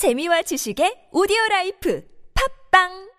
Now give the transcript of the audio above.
재미와 지식의 오디오 라이프. 팝빵!